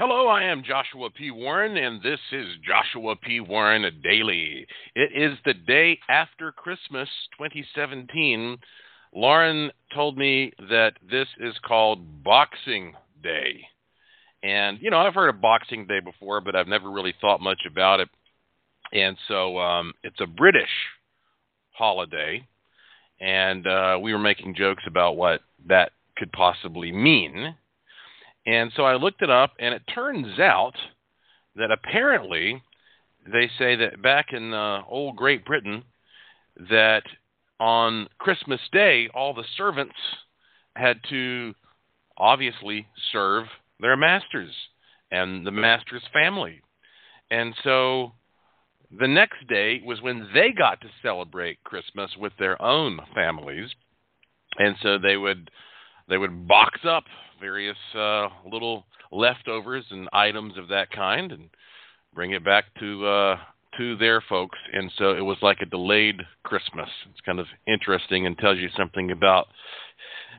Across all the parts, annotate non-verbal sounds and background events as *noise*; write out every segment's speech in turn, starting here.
Hello, I am Joshua P. Warren, and this is Joshua P. Warren Daily. It is the day after Christmas 2017. Lauren told me that this is called Boxing Day. And, you know, I've heard of Boxing Day before, but I've never really thought much about it. And so um, it's a British holiday. And uh, we were making jokes about what that could possibly mean. And so I looked it up, and it turns out that apparently they say that back in uh, old Great Britain, that on Christmas Day, all the servants had to obviously serve their masters and the master's family. And so the next day was when they got to celebrate Christmas with their own families. And so they would they would box up various uh, little leftovers and items of that kind and bring it back to uh, to their folks. And so it was like a delayed Christmas. It's kind of interesting and tells you something about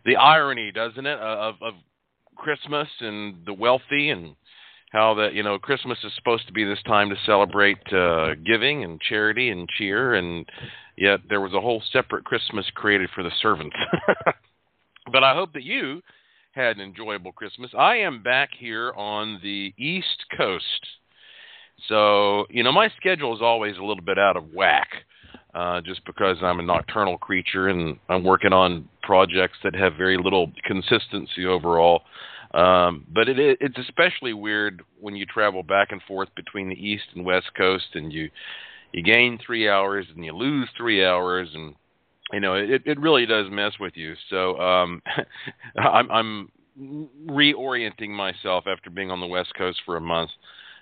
the irony, doesn't it, of, of Christmas and the wealthy and how that you know Christmas is supposed to be this time to celebrate uh, giving and charity and cheer, and yet there was a whole separate Christmas created for the servants. *laughs* but I hope that you had an enjoyable Christmas. I am back here on the East Coast. So, you know, my schedule is always a little bit out of whack uh, just because I'm a nocturnal creature and I'm working on projects that have very little consistency overall. Um, but it, it's especially weird when you travel back and forth between the East and West Coast and you you gain three hours and you lose three hours and you know, it, it really does mess with you. So um, *laughs* I'm, I'm reorienting myself after being on the West Coast for a month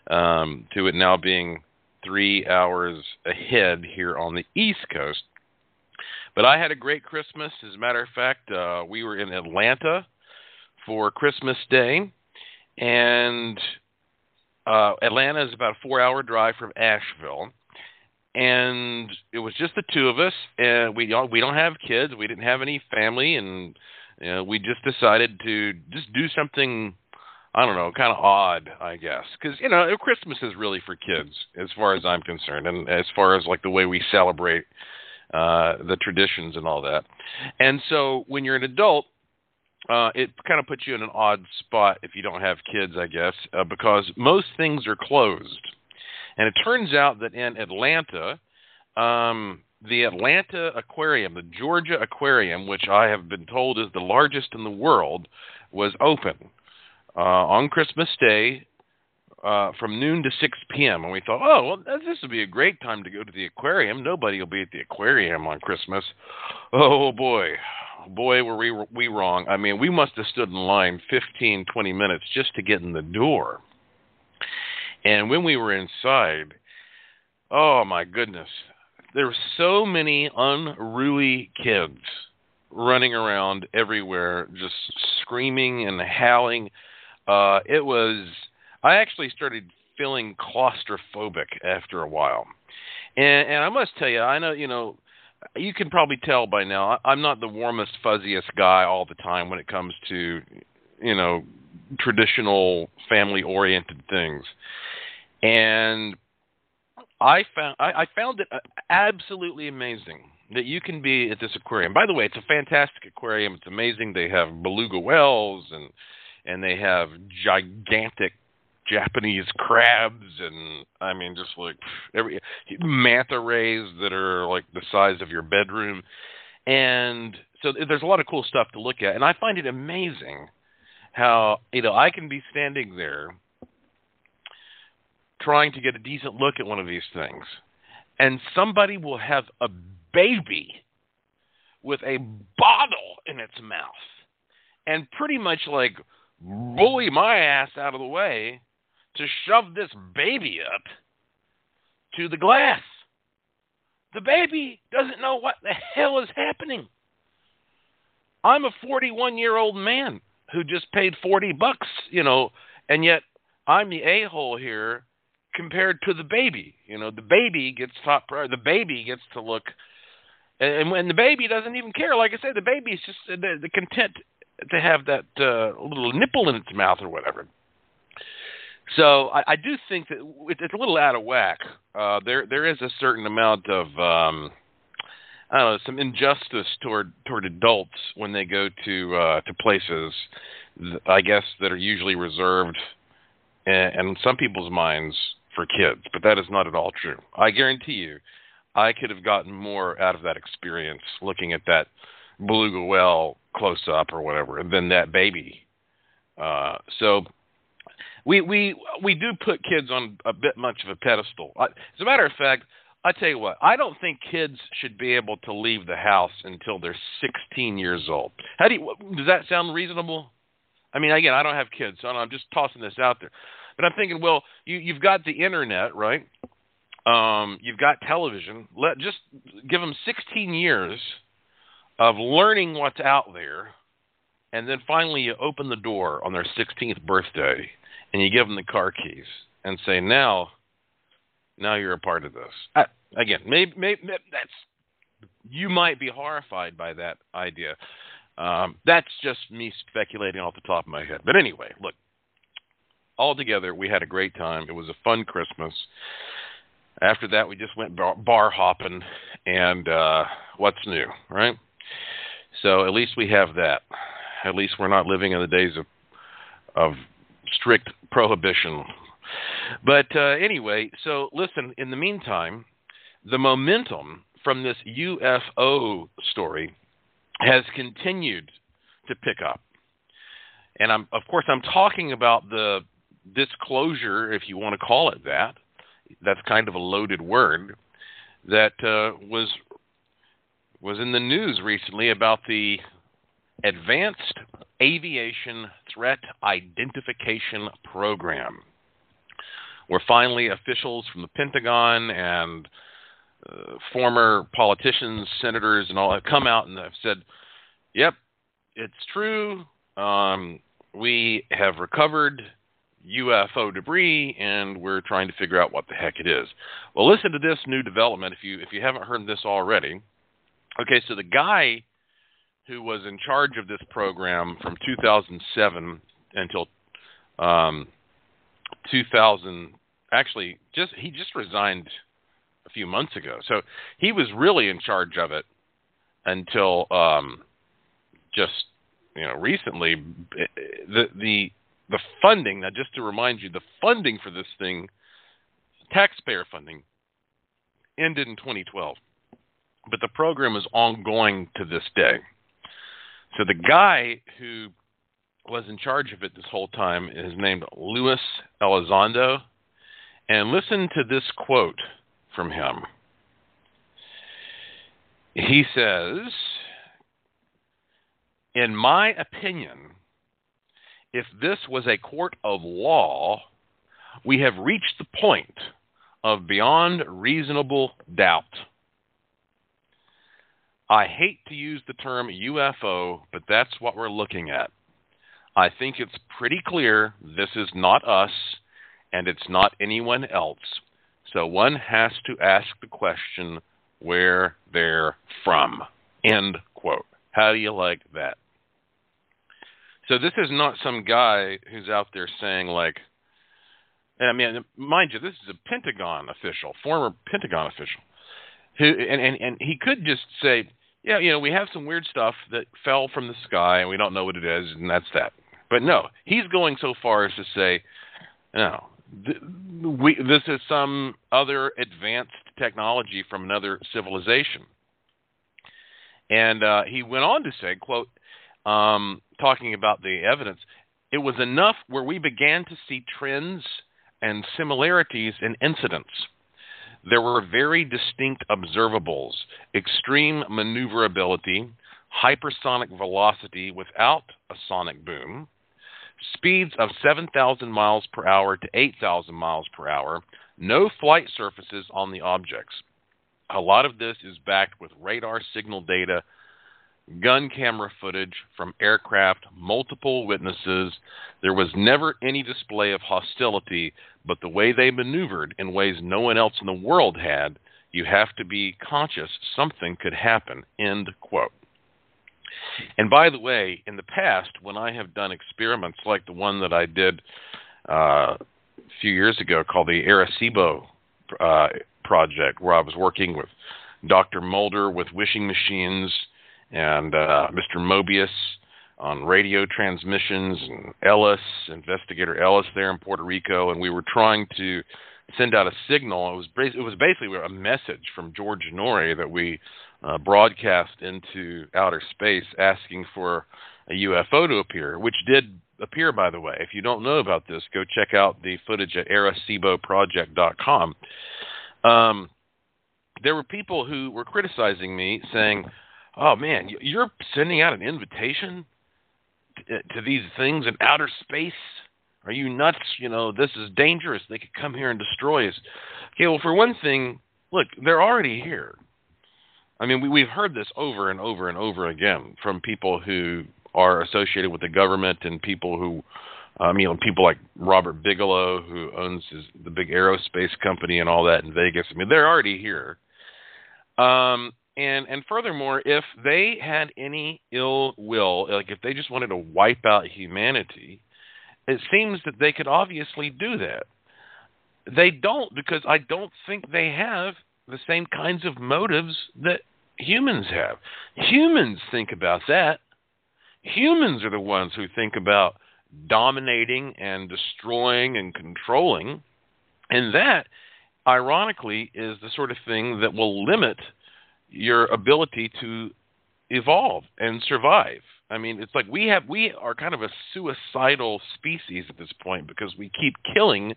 um, to it now being three hours ahead here on the East Coast. But I had a great Christmas. As a matter of fact, uh, we were in Atlanta for Christmas Day, and uh, Atlanta is about a four-hour drive from Asheville and it was just the two of us, and we we don't have kids, we didn't have any family, and you know, we just decided to just do something. I don't know, kind of odd, I guess, because you know Christmas is really for kids, as far as I'm concerned, and as far as like the way we celebrate uh, the traditions and all that. And so when you're an adult, uh, it kind of puts you in an odd spot if you don't have kids, I guess, uh, because most things are closed. And it turns out that in Atlanta, um, the Atlanta Aquarium, the Georgia Aquarium, which I have been told is the largest in the world, was open uh, on Christmas Day uh, from noon to 6 p.m. And we thought, oh, well, this would be a great time to go to the aquarium. Nobody will be at the aquarium on Christmas. Oh, boy. Boy, were we, we wrong. I mean, we must have stood in line 15, 20 minutes just to get in the door. And when we were inside, oh my goodness, there were so many unruly kids running around everywhere, just screaming and howling. Uh, it was, I actually started feeling claustrophobic after a while. And, and I must tell you, I know, you know, you can probably tell by now, I'm not the warmest, fuzziest guy all the time when it comes to, you know, traditional family oriented things. And I found I, I found it absolutely amazing that you can be at this aquarium. By the way, it's a fantastic aquarium. It's amazing. They have beluga whales and and they have gigantic Japanese crabs and I mean just like every manta rays that are like the size of your bedroom. And so there's a lot of cool stuff to look at and I find it amazing how you know I can be standing there trying to get a decent look at one of these things, and somebody will have a baby with a bottle in its mouth and pretty much like bully my ass out of the way to shove this baby up to the glass. The baby doesn't know what the hell is happening. I'm a 41 year old man who just paid 40 bucks, you know, and yet I'm the a hole here compared to the baby. You know, the baby gets top priority. The baby gets to look, and when the baby doesn't even care, like I said, the baby's just the, the content to have that uh, little nipple in its mouth or whatever. So I, I do think that it's a little out of whack. Uh, there there is a certain amount of um, I don't know some injustice toward toward adults when they go to uh, to places, I guess that are usually reserved, and in some people's minds for kids. But that is not at all true. I guarantee you, I could have gotten more out of that experience looking at that beluga whale close up or whatever than that baby. Uh, so we we we do put kids on a bit much of a pedestal. As a matter of fact, I tell you what, I don't think kids should be able to leave the house until they're 16 years old. How do you, does that sound reasonable? I mean, again, I don't have kids, so I'm just tossing this out there. But I'm thinking, well, you, you've got the internet, right? Um, you've got television. Let just give them 16 years of learning what's out there, and then finally you open the door on their 16th birthday and you give them the car keys and say, now, now you're a part of this. I, again, maybe, maybe that's you might be horrified by that idea. Um, that's just me speculating off the top of my head. But anyway, look, all together, we had a great time. It was a fun Christmas. After that, we just went bar, bar hopping, and uh, what's new, right? So at least we have that. At least we're not living in the days of of strict prohibition. But uh, anyway, so listen, in the meantime, the momentum from this UFO story has continued to pick up. And I'm, of course, I'm talking about the disclosure, if you want to call it that. That's kind of a loaded word that uh, was was in the news recently about the Advanced Aviation Threat Identification Program, where finally officials from the Pentagon and former politicians, senators, and all have come out and have said, "Yep, it's true. Um, we have recovered UFO debris, and we're trying to figure out what the heck it is." Well, listen to this new development if you if you haven't heard this already. Okay, so the guy who was in charge of this program from 2007 until um, 2000. Actually, just he just resigned a few months ago, so he was really in charge of it until um, just you know recently. The the the funding. Now, just to remind you, the funding for this thing, taxpayer funding, ended in 2012, but the program is ongoing to this day. So the guy who was in charge of it this whole time is named Luis Elizondo. And listen to this quote from him. He says, In my opinion, if this was a court of law, we have reached the point of beyond reasonable doubt. I hate to use the term UFO, but that's what we're looking at. I think it's pretty clear this is not us and it's not anyone else. So one has to ask the question where they're from. End quote. How do you like that? So this is not some guy who's out there saying like I mean mind you this is a Pentagon official, former Pentagon official who and, and, and he could just say yeah, you know, we have some weird stuff that fell from the sky and we don't know what it is, and that's that. But no, he's going so far as to say, no, we, this is some other advanced technology from another civilization. And uh, he went on to say, quote, um, talking about the evidence, it was enough where we began to see trends and similarities in incidents there were very distinct observables extreme maneuverability, hypersonic velocity without a sonic boom, speeds of 7,000 miles per hour to 8,000 miles per hour, no flight surfaces on the objects. A lot of this is backed with radar signal data gun camera footage from aircraft, multiple witnesses. There was never any display of hostility, but the way they maneuvered in ways no one else in the world had, you have to be conscious something could happen. End quote. And by the way, in the past, when I have done experiments like the one that I did uh, a few years ago called the Arecibo uh, project, where I was working with Dr. Mulder with wishing machines and uh, Mr. Mobius on radio transmissions and Ellis, investigator Ellis there in Puerto Rico, and we were trying to send out a signal. It was it was basically a message from George Noory that we uh, broadcast into outer space, asking for a UFO to appear, which did appear, by the way. If you don't know about this, go check out the footage at areciboproject.com. Um, there were people who were criticizing me, saying, "Oh man, you're sending out an invitation to, to these things in outer space." Are you nuts? You know, this is dangerous. They could come here and destroy us. Okay, well, for one thing, look, they're already here. I mean, we, we've heard this over and over and over again from people who are associated with the government and people who, um, you know, people like Robert Bigelow, who owns his, the big aerospace company and all that in Vegas. I mean, they're already here. Um, and and furthermore, if they had any ill will, like if they just wanted to wipe out humanity, it seems that they could obviously do that. They don't because I don't think they have the same kinds of motives that humans have. Humans think about that. Humans are the ones who think about dominating and destroying and controlling. And that, ironically, is the sort of thing that will limit your ability to evolve and survive. I mean, it's like we have we are kind of a suicidal species at this point because we keep killing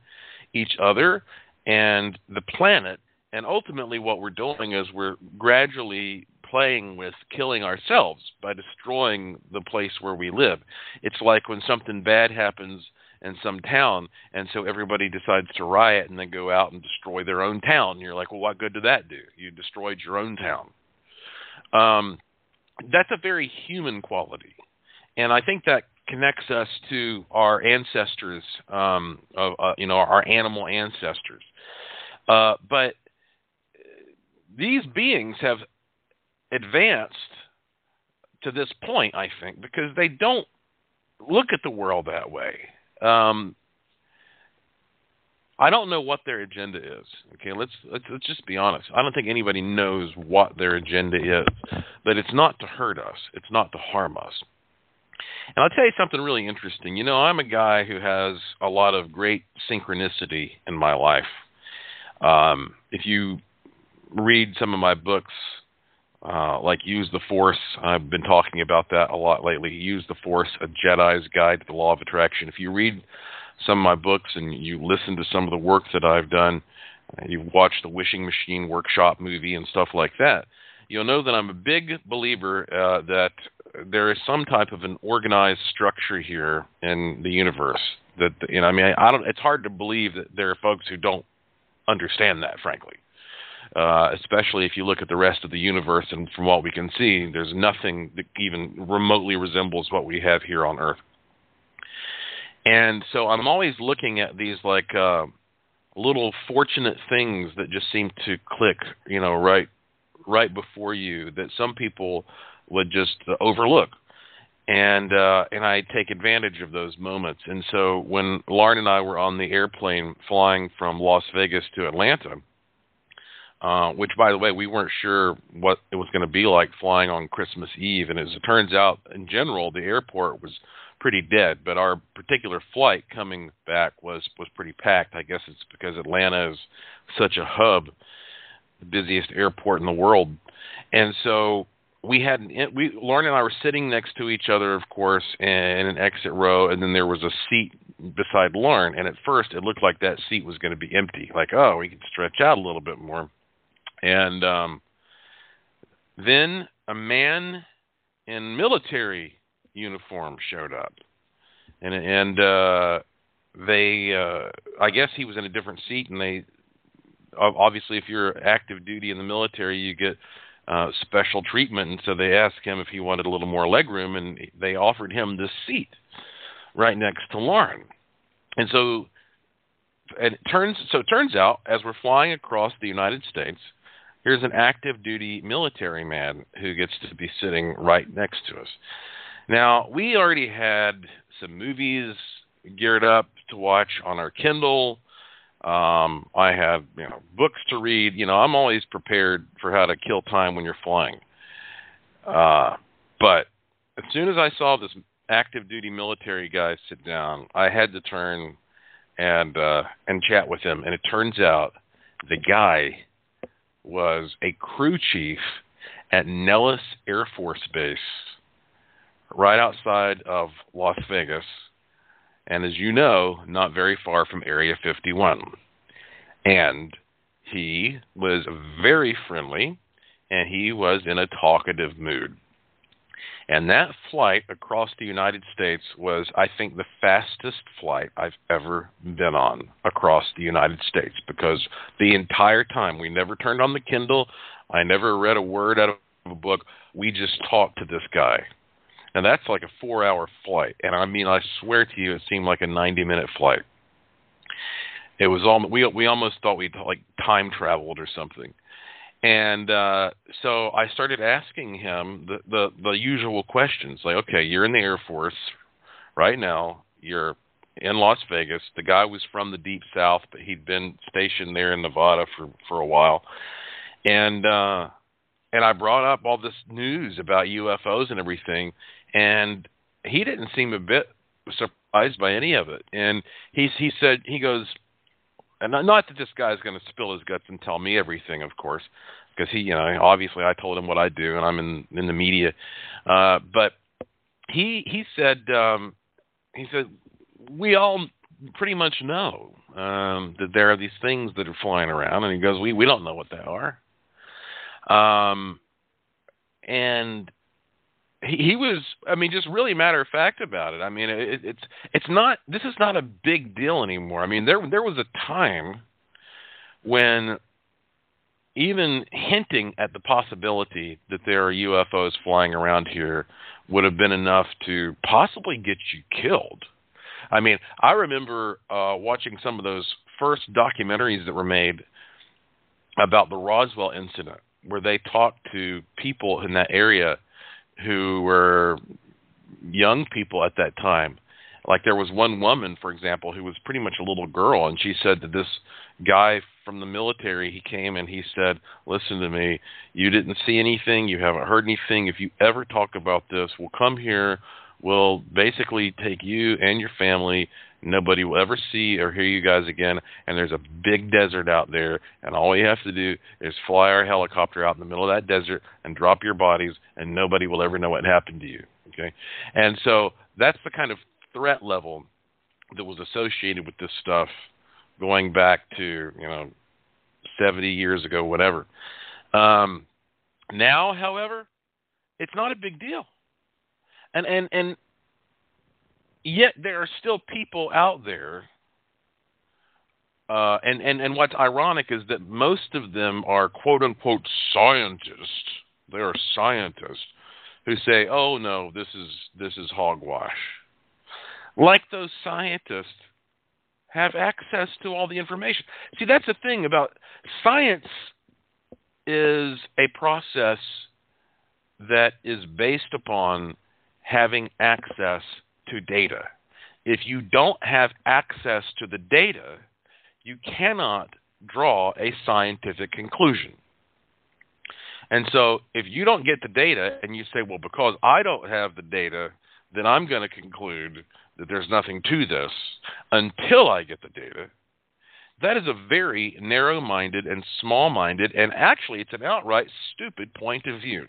each other and the planet and ultimately what we're doing is we're gradually playing with killing ourselves by destroying the place where we live. It's like when something bad happens in some town and so everybody decides to riot and then go out and destroy their own town. And you're like, "Well, what good did that do? You destroyed your own town." Um that's a very human quality, and I think that connects us to our ancestors, um, uh, you know, our animal ancestors. Uh, but these beings have advanced to this point, I think, because they don't look at the world that way. Um, I don't know what their agenda is. Okay, let's, let's let's just be honest. I don't think anybody knows what their agenda is, but it's not to hurt us. It's not to harm us. And I'll tell you something really interesting. You know, I'm a guy who has a lot of great synchronicity in my life. Um, if you read some of my books, uh, like Use the Force, I've been talking about that a lot lately. Use the Force, A Jedi's Guide to the Law of Attraction. If you read some of my books and you listen to some of the work that I've done, uh, you've watched the Wishing Machine Workshop movie and stuff like that, you'll know that I'm a big believer uh, that there is some type of an organized structure here in the universe. That you know, I mean, I, I don't. It's hard to believe that there are folks who don't understand that, frankly. Uh, especially if you look at the rest of the universe, and from what we can see, there's nothing that even remotely resembles what we have here on Earth. And so I'm always looking at these like uh, little fortunate things that just seem to click, you know, right right before you that some people would just overlook. And uh, and I take advantage of those moments. And so when Lauren and I were on the airplane flying from Las Vegas to Atlanta, uh, which by the way we weren't sure what it was going to be like flying on Christmas Eve, and as it turns out, in general, the airport was pretty dead. But our particular flight coming back was was pretty packed. I guess it's because Atlanta is such a hub, the busiest airport in the world, and so we had we Lauren and I were sitting next to each other, of course, in an exit row, and then there was a seat beside Lauren. And at first, it looked like that seat was going to be empty. Like, oh, we could stretch out a little bit more. And um, then a man in military uniform showed up, and and uh, they uh, I guess he was in a different seat, and they obviously if you're active duty in the military, you get uh, special treatment, and so they asked him if he wanted a little more leg room, and they offered him this seat right next to Lauren, and so. And it turns so it turns out as we're flying across the United States, here's an active duty military man who gets to be sitting right next to us. Now, we already had some movies geared up to watch on our Kindle. Um, I have you know books to read. You know, I'm always prepared for how to kill time when you're flying. Uh, but as soon as I saw this active duty military guy sit down, I had to turn and uh, and chat with him. And it turns out the guy was a crew chief at Nellis Air Force Base, right outside of Las Vegas and as you know, not very far from Area 51. And he was very friendly and he was in a talkative mood. And that flight across the United States was, I think, the fastest flight I've ever been on across the United States because the entire time we never turned on the Kindle. I never read a word out of a book. We just talked to this guy and that's like a four hour flight. And I mean, I swear to you, it seemed like a 90 minute flight. It was all we we almost thought we'd like time traveled or something. And uh, so I started asking him the, the the usual questions, like, okay, you're in the Air Force right now. You're in Las Vegas. The guy was from the deep south, but he'd been stationed there in Nevada for for a while. And uh and I brought up all this news about UFOs and everything and he didn't seem a bit surprised by any of it. And he he said he goes, and not that this guy's going to spill his guts and tell me everything, of course, because he you know obviously I told him what I do and I'm in in the media, uh, but he he said um, he said we all pretty much know um, that there are these things that are flying around, and he goes we we don't know what they are. Um, and he, was i mean just really matter of fact about it i mean it, it's it's not this is not a big deal anymore i mean there there was a time when even hinting at the possibility that there are UFOs flying around here would have been enough to possibly get you killed. I mean, I remember uh, watching some of those first documentaries that were made about the Roswell incident, where they talked to people in that area who were young people at that time. Like there was one woman, for example, who was pretty much a little girl, and she said that this guy from the military, he came and he said, "Listen to me. You didn't see anything. You haven't heard anything. If you ever talk about this, we'll come here. We'll basically take you and your family Nobody will ever see or hear you guys again. And there's a big desert out there, and all you have to do is fly our helicopter out in the middle of that desert and drop your bodies, and nobody will ever know what happened to you. Okay, and so that's the kind of threat level that was associated with this stuff going back to you know 70 years ago, whatever. Um, now, however, it's not a big deal. And and and yet there are still people out there. Uh, and, and, and what's ironic is that most of them are quote unquote scientists. They are scientists who say, "Oh no, this is this is hogwash." Like those scientists have access to all the information. See, that's the thing about science is a process that is based upon having access to data. If you don't have access to the data, you cannot draw a scientific conclusion. And so, if you don't get the data and you say, well, because I don't have the data, then I'm going to conclude that there's nothing to this until I get the data, that is a very narrow minded and small minded, and actually, it's an outright stupid point of view.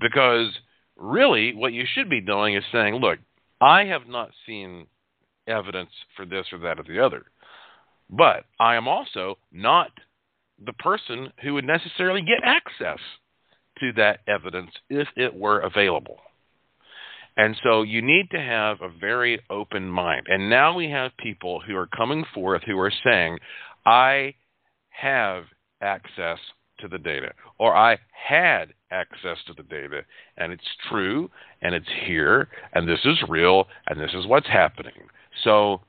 Because really, what you should be doing is saying, look, I have not seen evidence for this or that or the other. But I am also not the person who would necessarily get access to that evidence if it were available. And so you need to have a very open mind. And now we have people who are coming forth who are saying, I have access to the data, or I had access to the data, and it's true, and it's here, and this is real, and this is what's happening. So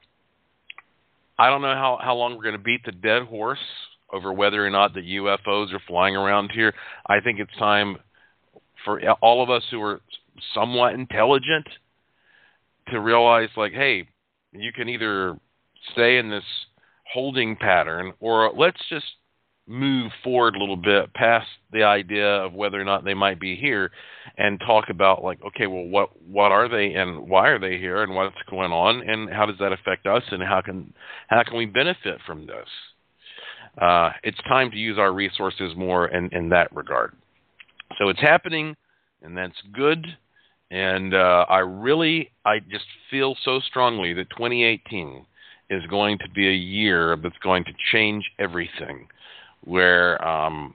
I don't know how, how long we're going to beat the dead horse over whether or not the UFOs are flying around here. I think it's time for all of us who are somewhat intelligent to realize, like, hey, you can either stay in this holding pattern, or let's just move forward a little bit past the idea of whether or not they might be here and talk about like okay well what what are they and why are they here and what's going on and how does that affect us and how can how can we benefit from this? Uh, it's time to use our resources more in, in that regard. So it's happening and that's good. And uh, i really i just feel so strongly that 2018 is going to be a year that's going to change everything where um,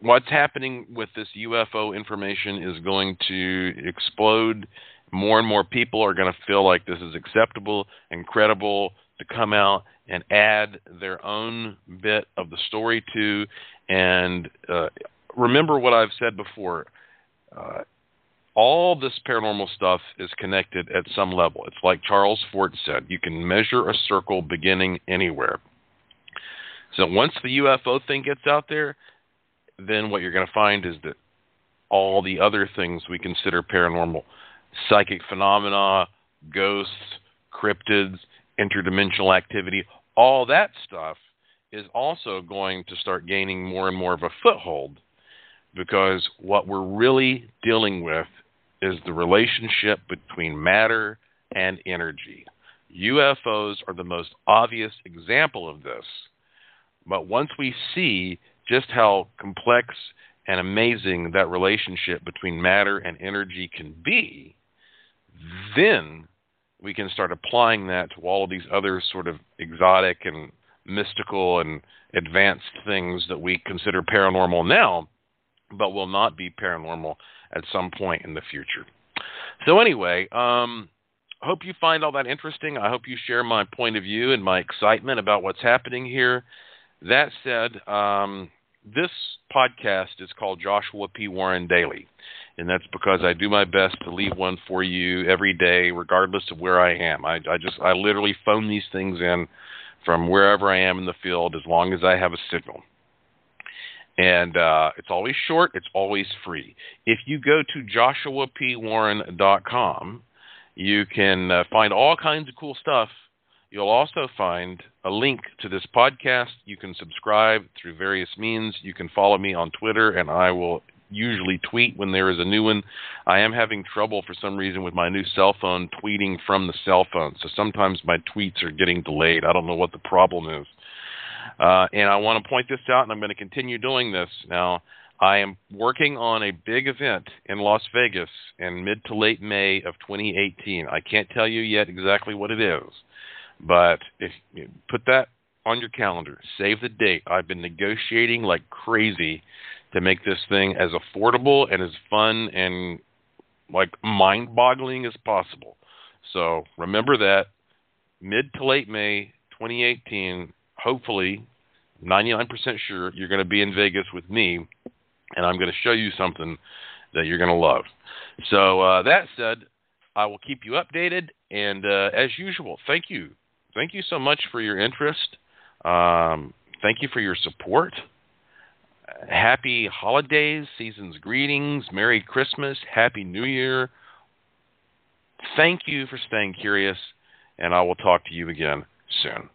what's happening with this UFO information is going to explode. More and more people are going to feel like this is acceptable and credible to come out and add their own bit of the story to. And uh, remember what I've said before. Uh, all this paranormal stuff is connected at some level. It's like Charles Fort said you can measure a circle beginning anywhere. So once the UFO thing gets out there, then what you're going to find is that all the other things we consider paranormal psychic phenomena, ghosts, cryptids, interdimensional activity all that stuff is also going to start gaining more and more of a foothold because what we're really dealing with is the relationship between matter and energy. UFOs are the most obvious example of this but once we see just how complex and amazing that relationship between matter and energy can be, then we can start applying that to all of these other sort of exotic and mystical and advanced things that we consider paranormal now, but will not be paranormal at some point in the future. So, anyway, um, hope you find all that interesting. I hope you share my point of view and my excitement about what's happening here. That said, um, this podcast is called Joshua P. Warren Daily, and that's because I do my best to leave one for you every day, regardless of where I am. I, I just I literally phone these things in from wherever I am in the field, as long as I have a signal. And uh, it's always short. It's always free. If you go to joshuapwarren.com, you can uh, find all kinds of cool stuff You'll also find a link to this podcast. You can subscribe through various means. You can follow me on Twitter, and I will usually tweet when there is a new one. I am having trouble for some reason with my new cell phone tweeting from the cell phone. So sometimes my tweets are getting delayed. I don't know what the problem is. Uh, and I want to point this out, and I'm going to continue doing this. Now, I am working on a big event in Las Vegas in mid to late May of 2018. I can't tell you yet exactly what it is. But if you put that on your calendar, save the date. I've been negotiating like crazy to make this thing as affordable and as fun and like mind-boggling as possible. So remember that mid to late May 2018, hopefully 99% sure you're going to be in Vegas with me and I'm going to show you something that you're going to love. So uh, that said, I will keep you updated and uh, as usual, thank you thank you so much for your interest. Um, thank you for your support. Happy holidays, season's greetings, Merry Christmas, Happy New Year. Thank you for staying curious, and I will talk to you again soon.